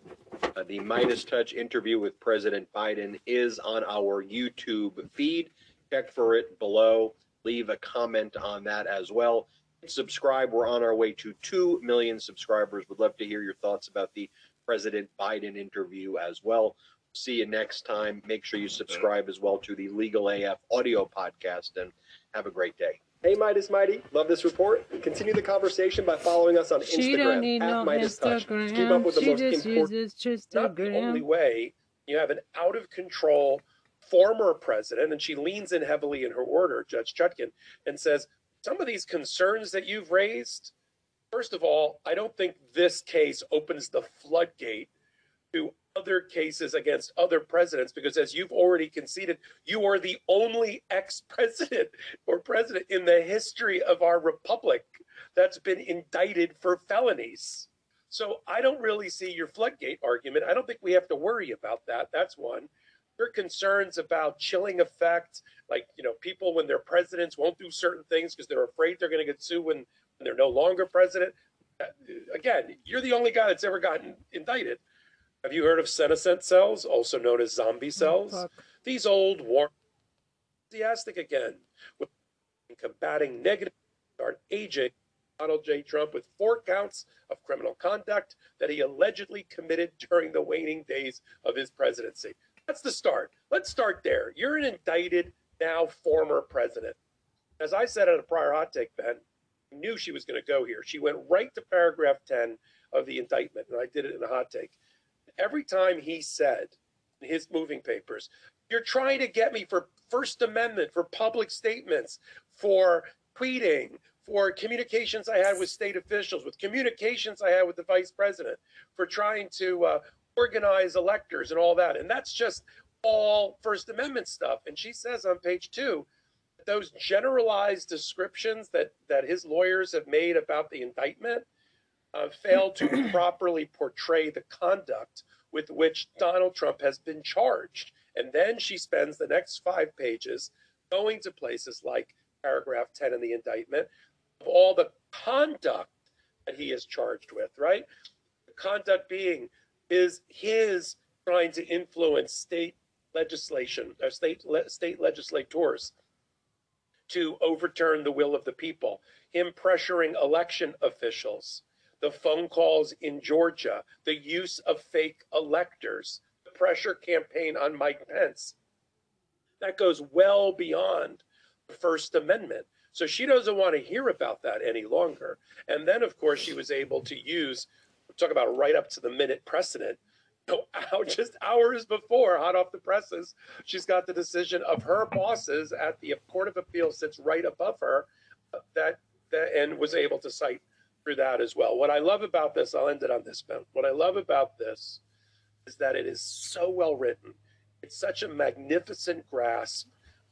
S8: Uh, the Midas Touch interview with President Biden is on our YouTube feed. Check for it below. Leave a comment on that as well. Subscribe. We're on our way to 2 million subscribers. Would love to hear your thoughts about the President Biden interview as well. See you next time. Make sure you subscribe as well to the Legal AF audio podcast and have a great day.
S12: Hey Midas Mighty, love this report. Continue the conversation by following us on
S1: She don't need
S12: Instagram at
S1: no
S12: Midas Touch. Keep up
S1: Instagram.
S12: with the
S1: She
S12: most
S1: just
S12: important.
S1: uses
S10: Not the only way. You have an out of control former president, and she leans in heavily in her order, Judge Chutkan, and says, Some of these concerns that you've raised, first of all, I don't think this case opens the floodgate to other cases against other presidents because as you've already conceded you are the only ex-president [laughs] or president in the history of our republic that's been indicted for felonies. So i don't really see your floodgate argument. I don't think we have to worry about that that's one. Your concerns about chilling effect like you know people when they're presidents won't do certain things because they're afraid they're going to get sued when they're no longer president Uh, again you're the only guy that's ever gotten indicted have you heard of senescent cells, also known as zombie cells?
S1: fuck.
S10: These old warm enthusiastic again with combating negative start aging Donald J. Trump with four counts of criminal conduct that he allegedly committed during the waning days of his presidency. That's the start. Let's start there. You're an indicted now former president. As I said at a prior hot take, Ben, knew she was going to go here. She went right to paragraph 10 of the indictment, and I did it in a hot take every time he said in his moving papers, you're trying to get me for First Amendment, for public statements, for tweeting, for communications I had with state officials, with communications I had with the vice president, for trying to uh, organize electors and all that. And that's just all First Amendment stuff. And she says on page two, those generalized descriptions that, that his lawyers have made about the indictment uh, failed to [clears throat] properly portray the conduct with which Donald Trump has been charged. And then she spends the next five pages going to places like paragraph 10 in the indictment of all the conduct that he is charged with, right? The conduct being is his trying to influence state legislation or state le- state legislators to overturn the will of the people, him pressuring election officials, the phone calls in Georgia, the use of fake electors, the pressure campaign on Mike Pence. That goes well beyond the First Amendment. So she doesn't want to hear about that any longer. And then, of course, she was able to use, talk about right up to the minute precedent. [laughs] Just hours before, hot off the presses, she's got the decision of her bosses at the Court of Appeals sits right above her, uh, that, that and was able to cite through that as well. What I love about this, I'll end it on this note. What I love about this is that it is so well written. It's such a magnificent grasp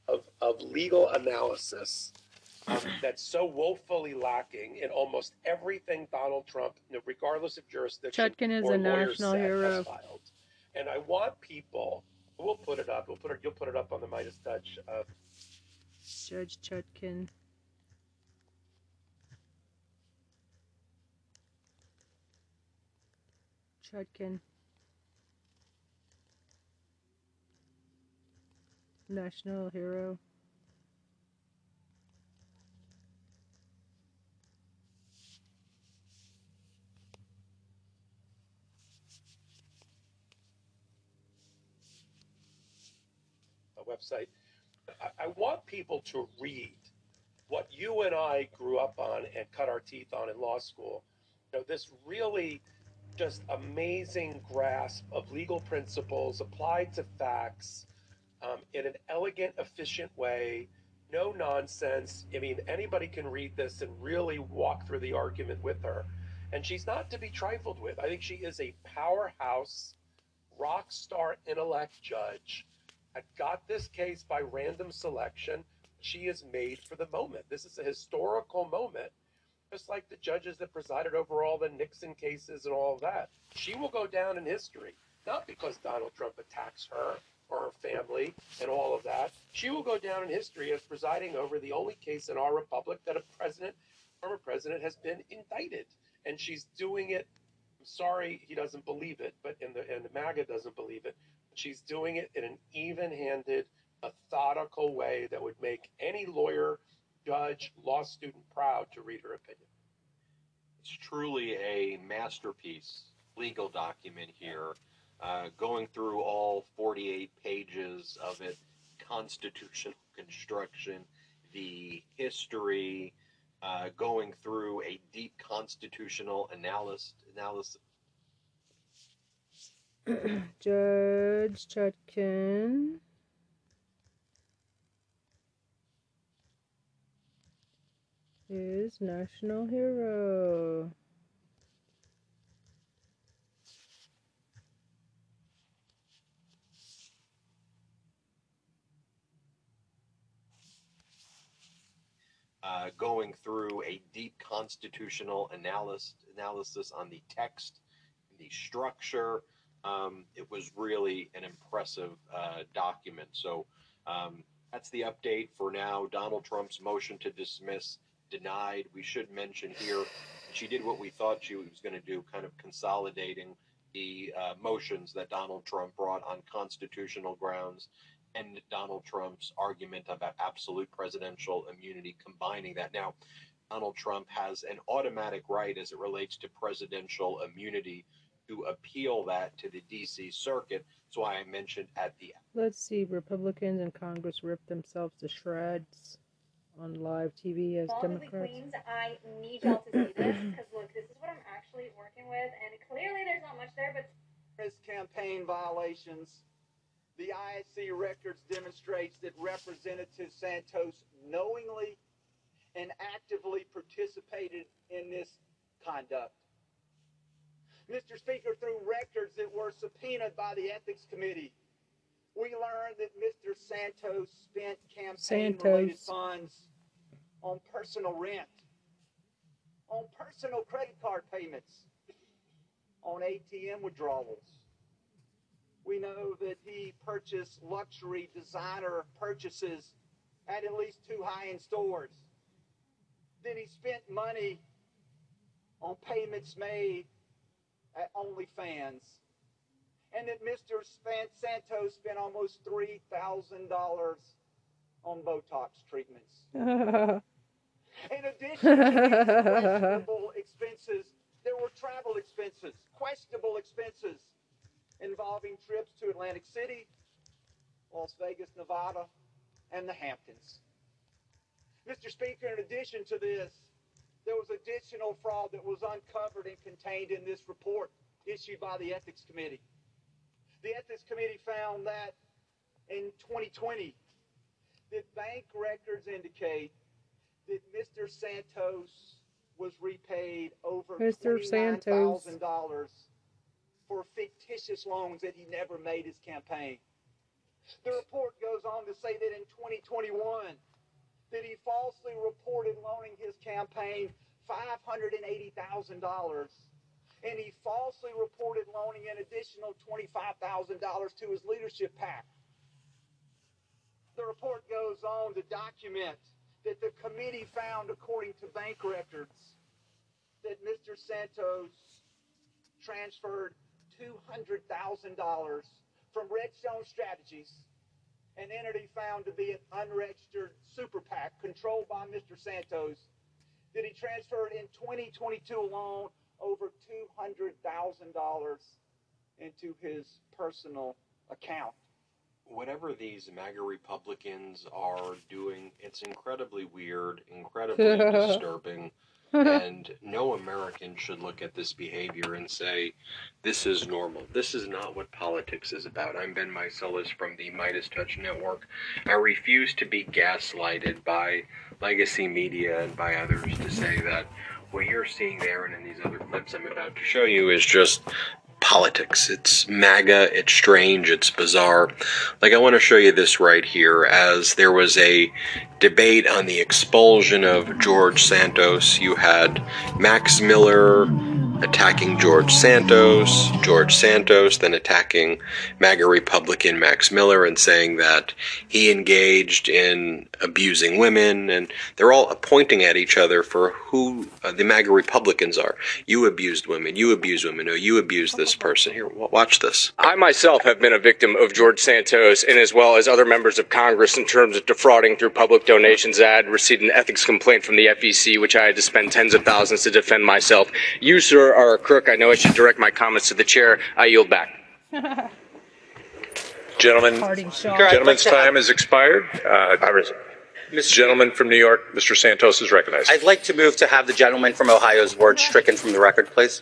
S10: of, of legal analysis um, [clears throat] that's so woefully lacking in almost everything Donald Trump, regardless of jurisdiction,
S1: Chutkan is
S10: or
S1: a national hero.
S10: has filed. And I want people. We'll put it up. We'll put it. You'll put it up on the Midas Touch. Uh,
S1: Judge Chutkan. Chutkan. National hero.
S10: Website. I, I want people to read what you and I grew up on and cut our teeth on in law school. You know, this really just amazing grasp of legal principles applied to facts um, in an elegant, efficient way. No nonsense. I mean, anybody can read this and really walk through the argument with her. And she's not to be trifled with. I think she is a powerhouse, rock star intellect judge got this case by random selection. She is made for the moment. This is a historical moment, just like the judges that presided over all the Nixon cases and all of that. She will go down in history, not because Donald Trump attacks her or her family and all of that. She will go down in history as presiding over the only case in our republic that a president, former president, has been indicted. And she's doing it. I'm sorry he doesn't believe it, but in the and the MAGA doesn't believe it. She's doing it in an even handed, methodical way that would make any lawyer, judge, law student proud to read her opinion.
S8: It's truly a masterpiece legal document here, uh, going through all 48 pages of it, constitutional construction, the history, uh, going through a deep constitutional analysis, analysis [clears throat]
S1: Judge Chutkan. Is national hero.
S8: uh, going through a deep constitutional analysis analysis on the text, the structure. Um, it was really an impressive uh, document. So um, that's the update for now. Donald Trump's motion to dismiss denied. We should mention here she did what we thought she was going to do, kind of consolidating the uh, motions that Donald Trump brought on constitutional grounds and Donald Trump's argument about absolute presidential immunity, combining that. Now, Donald Trump has an automatic right as it relates to presidential immunity to appeal that to the DC circuit. That's why I mentioned at the
S1: Let's see. Republicans in Congress rip themselves to shreds on live TV as
S13: All of the
S1: Democrats.
S13: queens, I need y'all to see this because look, this is what I'm actually working with, and clearly there's not much there, but
S14: His campaign violations. The ISC records demonstrates that Representative Santos knowingly and actively participated in this conduct. Mr. Speaker, through records that were subpoenaed by the Ethics Committee, we learned that Mr. Santos spent campaign-related funds on personal rent, on personal credit card payments, on ATM withdrawals. We know that he purchased luxury designer purchases at at least two high-end stores. Then he spent money on payments made at OnlyFans. And that Mr. Santos spent almost $3,000 on Botox treatments. [laughs] In addition to questionable expenses, there were travel expenses, questionable expenses involving trips to Atlantic City, Las Vegas, Nevada, and the Hamptons. Mr. Speaker, in addition to this, there was additional fraud that was uncovered and contained in this report issued by the Ethics Committee. The Ethics Committee found that in 2020, that bank records indicate that Mr. Santos was repaid over
S1: Mr. Santos.
S14: $29,000 for fictitious loans that he never made his campaign. The report goes on to say that in 2021, that he falsely reported loaning his campaign $580,000 and he falsely reported loaning an additional $25,000 to his leadership PAC. The report goes on to document that the committee found, according to bank records, that Mr. Santos transferred $200,000 from Redstone Strategies, an entity found to be an unregistered super PAC controlled by Mr. Santos, that he transferred in 2022 alone over $200,000 into his personal account.
S8: Whatever these MAGA Republicans are doing, it's incredibly weird, incredibly [laughs] disturbing, and no American should look at this behavior and say, this is normal. This is not what politics is about. I'm Ben Meiselas from the Midas Touch Network. I refuse to be gaslighted by legacy media and by others to say that what you're seeing there and in these other clips I'm about to show you is just politics. It's MAGA, it's strange, it's bizarre. Like, I want to show you this right here as there was a debate on the expulsion of George Santos. You had Max Miller attacking George Santos, George Santos then attacking MAGA Republican Max Miller and saying that he engaged in abusing women, and they're all pointing at each other for who uh, the MAGA Republicans are. You abused women, you abused women, no, you abused this person. Here, watch this.
S15: I myself have been a victim of George Santos and as well as other members of Congress in terms of defrauding through public donations. I received an ethics complaint from the FEC, which I had to spend tens of thousands to defend myself. You, sir, are a crook. I know I should direct my comments to the chair. I yield back. [laughs]
S16: Gentlemen,
S1: Parting shot.
S16: gentleman's time has expired. Uh, Gentleman from New York, Mr. Santos is recognized.
S17: I'd like to move to have the gentleman from Ohio's words stricken from the record, please.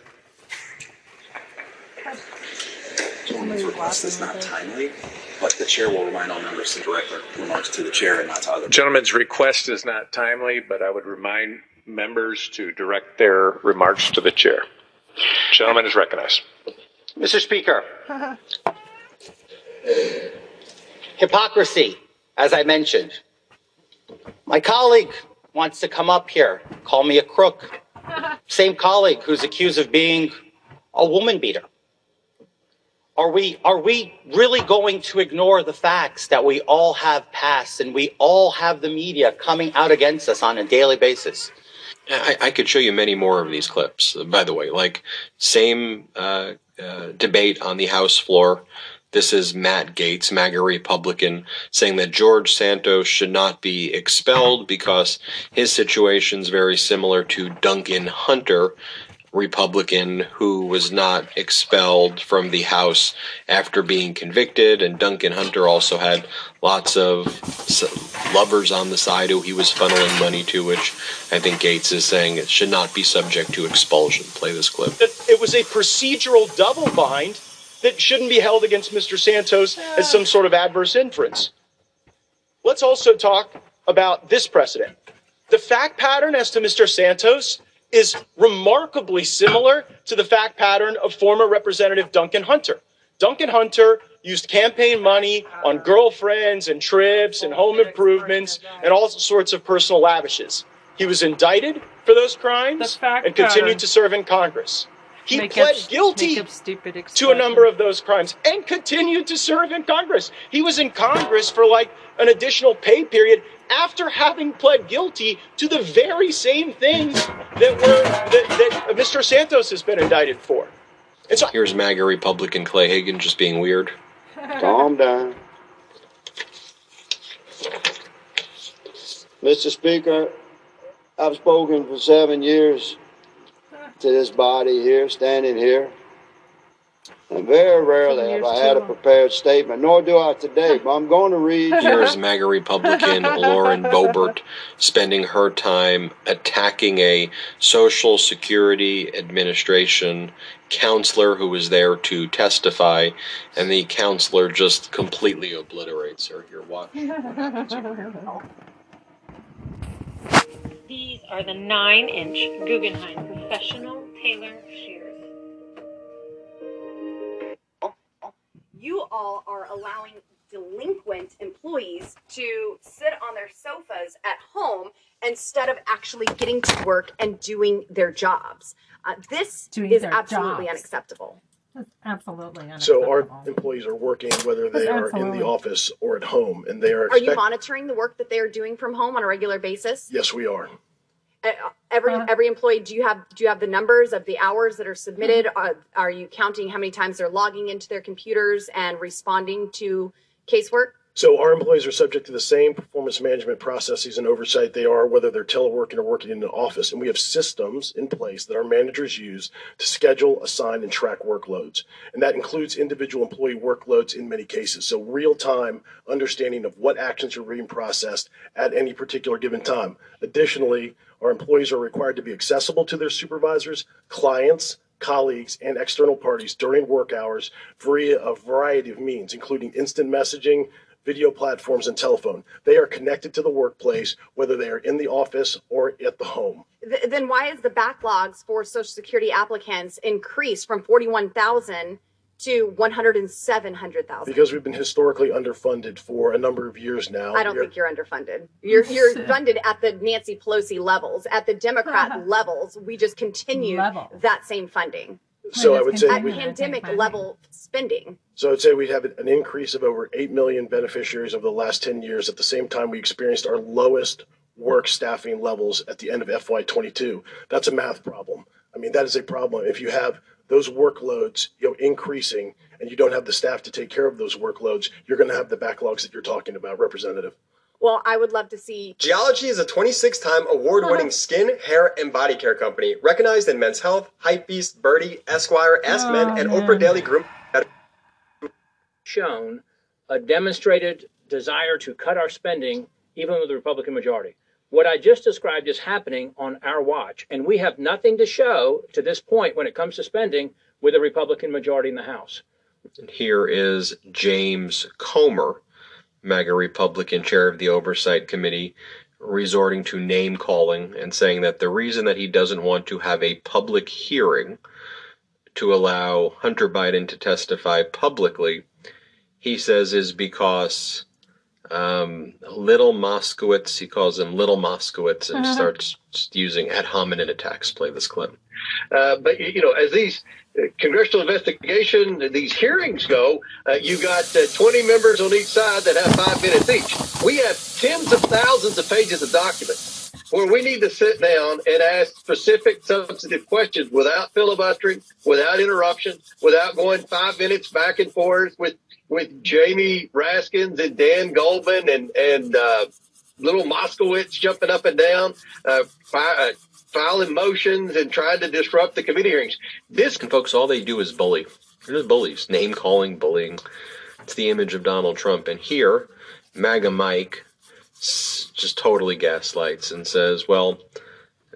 S18: Gentleman's request is not timely, but the chair will remind all members to direct their remarks to the chair and not to other.
S16: Gentleman's request is not timely, but I would remind members to direct their remarks to the chair. Gentleman is recognized.
S17: Mr. Speaker, [laughs] hypocrisy, as I mentioned. My colleague wants to come up here, call me a crook. [laughs] Same colleague who's accused of being a woman beater. Are we, are we really going to ignore the facts that we all have passed and we all have the media coming out against us on a daily basis?
S8: I, I could show you many more of these clips, by the way. Like, same uh, uh, debate on the House floor. This is Matt Gaetz, MAGA Republican, saying that George Santos should not be expelled because his situation is very similar to Duncan Hunter, Republican, who was not expelled from the House after being convicted. And Duncan Hunter also had lots of lovers on the side who he was funneling money to, which I think Gaetz is saying it should not be subject to expulsion. Play this clip.
S15: it was a procedural double bind that shouldn't be held against Mr. Santos as some sort of adverse inference. Let's also talk about this precedent. The fact pattern as to Mr. Santos is remarkably similar to the fact pattern of former Representative Duncan Hunter. Duncan Hunter used campaign money on girlfriends and trips and home improvements and all sorts of personal lavishes. He was indicted for those crimes and continued to serve in Congress. He
S1: Make
S15: pled
S1: up-
S15: guilty
S1: make up stupid
S15: to a number of those crimes and continued to serve in Congress. He was in Congress for like an additional pay period after having pled guilty to the very same things that were that, that Mr. Santos has been indicted for. And so
S8: Here's MAGA Republican Clay Higgins just being weird.
S19: Calm down. Mr. Speaker, I've spoken for seven years to this body here, standing here. And very rarely have I had a prepared statement, nor do I today, but I'm going to read. [laughs]
S8: Here's MAGA Republican [laughs] Lauren Boebert spending her time attacking a Social Security Administration counselor who was there to testify, and the counselor just completely obliterates her. Here, watch. [laughs]
S20: These are the 9 inch Guggenheim professional tailor shears.
S21: You all are allowing delinquent employees to sit on their sofas at home instead of actually getting to work and doing their jobs. Uh, this
S22: Doing
S21: is
S22: their
S21: absolutely
S22: jobs. That's
S21: unacceptable.
S22: absolutely
S23: So our employees are working whether they are in
S22: Absolutely.
S23: the office or at home, and they are.
S21: Are you
S23: expect-
S21: monitoring the work that they're doing from home on a regular basis?
S23: Yes, we are.
S21: Uh, Every every employee, do you have do you have the numbers of the hours that are submitted?
S22: Mm-hmm.
S21: Are, are you counting how many times they're logging into their computers and responding to casework?
S23: So our employees are subject to the same performance management processes and oversight they are whether they're teleworking or working in an office. And we have systems in place that our managers use to schedule, assign, and track workloads. And that includes individual employee workloads in many cases. So real time understanding of what actions are being processed at any particular given time. Additionally, our employees are required to be accessible to their supervisors, clients, colleagues, and external parties during work hours via a variety of means, including instant messaging, video platforms, and telephone. They are connected to the workplace, whether they are in the office or at the home.
S21: Th- then why is the backlogs for Social Security applicants increased from forty one thousand to one hundred and seven hundred thousand?
S23: Because we've been historically underfunded for a number of years now.
S21: I don't
S23: We are-
S21: think you're underfunded. You're [laughs] you're funded at the Nancy Pelosi levels. At the Democrat [laughs] levels, we just continue that same funding.
S23: So I would say
S21: at pandemic level spending.
S23: So I'd say we'd have an increase of over 8 million beneficiaries over the last 10 years. At the same time, we experienced our lowest work staffing levels at the end of FY22. That's a math problem. I mean, that is a problem. If you have those workloads, you know, increasing and you don't have the staff to take care of those workloads, you're going to have the backlogs that you're talking about, Representative.
S21: Well, I would love to see
S12: Geologie is a 26 time award winning uh-huh. skin, hair, and body care company recognized in Men's Health, Hypebeast, Byrdie, Esquire, Ask oh, Men, and Oprah Daily Groom.
S24: shown a demonstrated desire to cut our spending, even with the Republican majority. What I just described is happening on our watch, and we have nothing to show to this point when it comes to spending with a Republican majority in the House.
S8: Here is James Comer, MAGA Republican chair of the Oversight Committee, resorting to name calling and saying that the reason that he doesn't want to have a public hearing to allow Hunter Biden to testify publicly, he says, is because um, Little Moskowitz, he calls him Little Moskowitz, and
S25: Uh-huh.
S8: starts using ad hominem attacks. Play this clip.
S25: Uh, but you know, as these uh, congressional investigation, these hearings go, uh, you got uh, 20 members on each side that have five minutes each. We have tens of thousands of pages of documents where we need to sit down and ask specific, substantive questions without filibustering, without interruption, without going five minutes back and forth with with Jamie Raskins and Dan Goldman and and uh, little Moskowitz jumping up and down, uh, fi- uh, filing motions and trying to disrupt the committee hearings. This
S8: And folks, all they do is bully. They're just bullies. Name calling, bullying. It's the image of Donald Trump. And here, MAGA Mike just totally gaslights and says, well,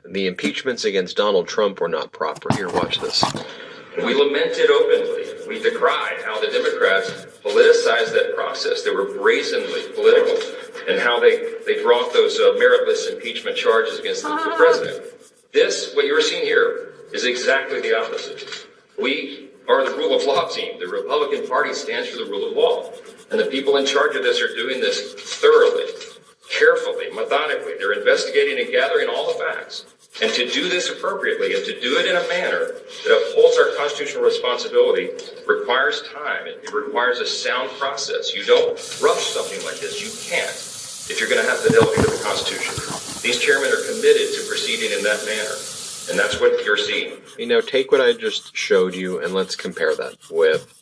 S8: the impeachments against Donald Trump were not proper. Here, watch this.
S26: We lamented openly. We decried how the Democrats politicized that process. They were brazenly political and how they, they brought those uh, meritless impeachment charges against the, the president. This, what you're seeing here, is exactly the opposite. We are the rule of law team. The Republican Party stands for the rule of law. And the people in charge of this are doing this thoroughly, carefully, methodically. They're investigating and gathering all the facts. And to do this appropriately and to do it in a manner that upholds our constitutional responsibility requires time. It, requires a sound process. You don't rush something like this. You can't if you're going to have fidelity to the Constitution. These chairmen are committed to proceeding in that manner. And that's what you're seeing.
S8: You know, take what I just showed you and let's compare that with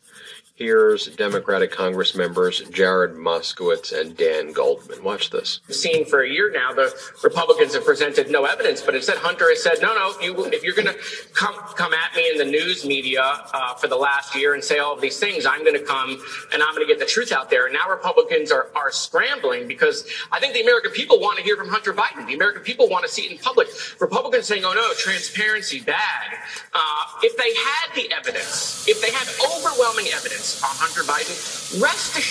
S8: Here's Democratic Congress members Jared Moskowitz and Dan Goldman. Watch this.
S27: seen for a year now, the Republicans have presented no evidence, but instead Hunter has said, no, no, you, if you're going to come come at me in the news media uh, for the last year and say all of these things, I'm going to come and I'm going to get the truth out there. And now Republicans are, are scrambling because I think the American people want to hear from Hunter Biden. The American people want to see it in public. Republicans saying, oh no, transparency, bad. Uh, if they had the evidence, if they had overwhelming evidence on Hunter Biden, rest assured